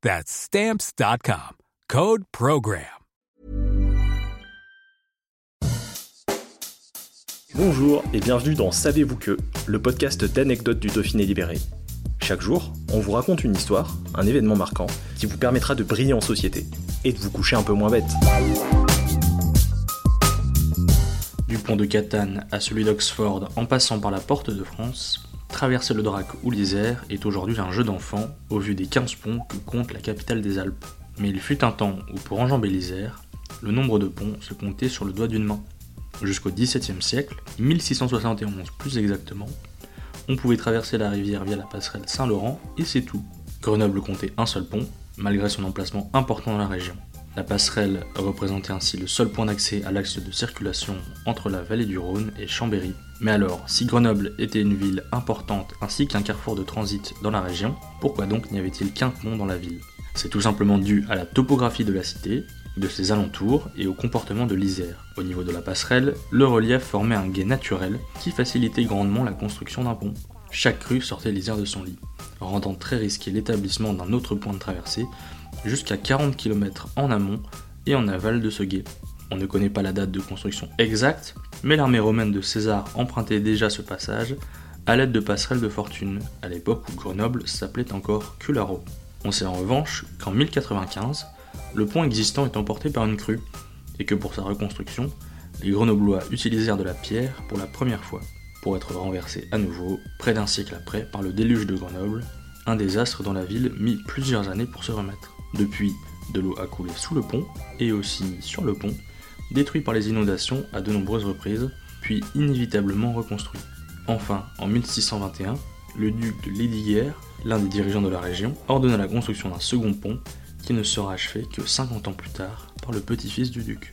That's Stamps.com. Code Program. Bonjour et bienvenue dans Savez-vous que, le podcast d'anecdotes du Dauphiné libéré. Chaque jour, on vous raconte une histoire, un événement marquant, qui vous permettra de briller en société et de vous coucher un peu moins bête. Du pont de Catane à celui d'Oxford en passant par la porte de France, Traverser le Drac ou l'Isère est aujourd'hui un jeu d'enfant au vu des 15 ponts que compte la capitale des Alpes. Mais il fut un temps où pour enjamber l'Isère, le nombre de ponts se comptait sur le doigt d'une main. Jusqu'au XVIIe siècle, 1671 plus exactement, on pouvait traverser la rivière via la passerelle Saint-Laurent et c'est tout. Grenoble comptait un seul pont, malgré son emplacement important dans la région. La passerelle représentait ainsi le seul point d'accès à l'axe de circulation entre la vallée du Rhône et Chambéry. Mais alors, si Grenoble était une ville importante ainsi qu'un carrefour de transit dans la région, pourquoi donc n'y avait-il qu'un pont dans la ville? C'est tout simplement dû à la topographie de la cité, de ses alentours et au comportement de l'Isère. Au niveau de la passerelle, le relief formait un guet naturel qui facilitait grandement la construction d'un pont. Chaque rue sortait l'Isère de son lit, rendant très risqué l'établissement d'un autre point de traversée jusqu'à 40 km en amont et en aval de ce guet. On ne connaît pas la date de construction exacte, mais l'armée romaine de César empruntait déjà ce passage à l'aide de passerelles de fortune, à l'époque où Grenoble s'appelait encore Cularo. On sait en revanche qu'en 1095, le pont existant est emporté par une crue, et que pour sa reconstruction, les Grenoblois utilisèrent de la pierre pour la première fois, pour être renversé à nouveau, près d'un siècle après, par le déluge de Grenoble, un désastre dont la ville mit plusieurs années pour se remettre. Depuis, de l'eau a coulé sous le pont et aussi sur le pont, détruit par les inondations à de nombreuses reprises, puis inévitablement reconstruit. Enfin, en 1621, le duc de Lédiguière, l'un des dirigeants de la région, ordonna la construction d'un second pont qui ne sera achevé que 50 ans plus tard par le petit-fils du duc.